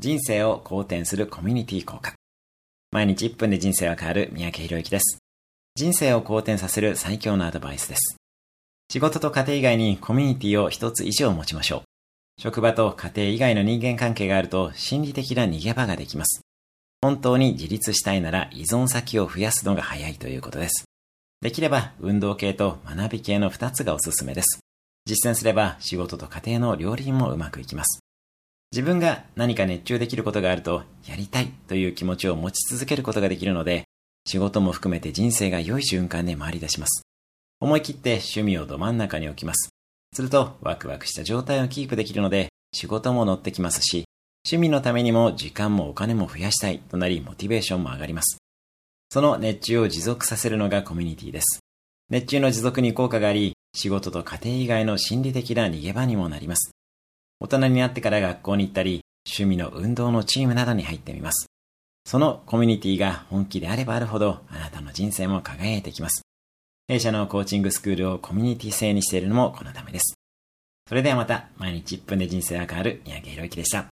人生を好転するコミュニティ効果。毎日1分で人生は変わる三宅博之です。人生を好転させる最強のアドバイスです。仕事と家庭以外にコミュニティを一つ以上持ちましょう。職場と家庭以外の人間関係があると心理的な逃げ場ができます。本当に自立したいなら依存先を増やすのが早いということです。できれば運動系と学び系の2つがおすすめです。実践すれば仕事と家庭の両輪もうまくいきます。自分が何か熱中できることがあると、やりたいという気持ちを持ち続けることができるので、仕事も含めて人生が良い循環で回り出します。思い切って趣味をど真ん中に置きます。すると、ワクワクした状態をキープできるので、仕事も乗ってきますし、趣味のためにも時間もお金も増やしたいとなり、モチベーションも上がります。その熱中を持続させるのがコミュニティです。熱中の持続に効果があり、仕事と家庭以外の心理的な逃げ場にもなります。大人になってから学校に行ったり、趣味の運動のチームなどに入ってみます。そのコミュニティが本気であればあるほど、あなたの人生も輝いてきます。弊社のコーチングスクールをコミュニティ制にしているのもこのためです。それではまた、毎日1分で人生が変わる三宅宏之でした。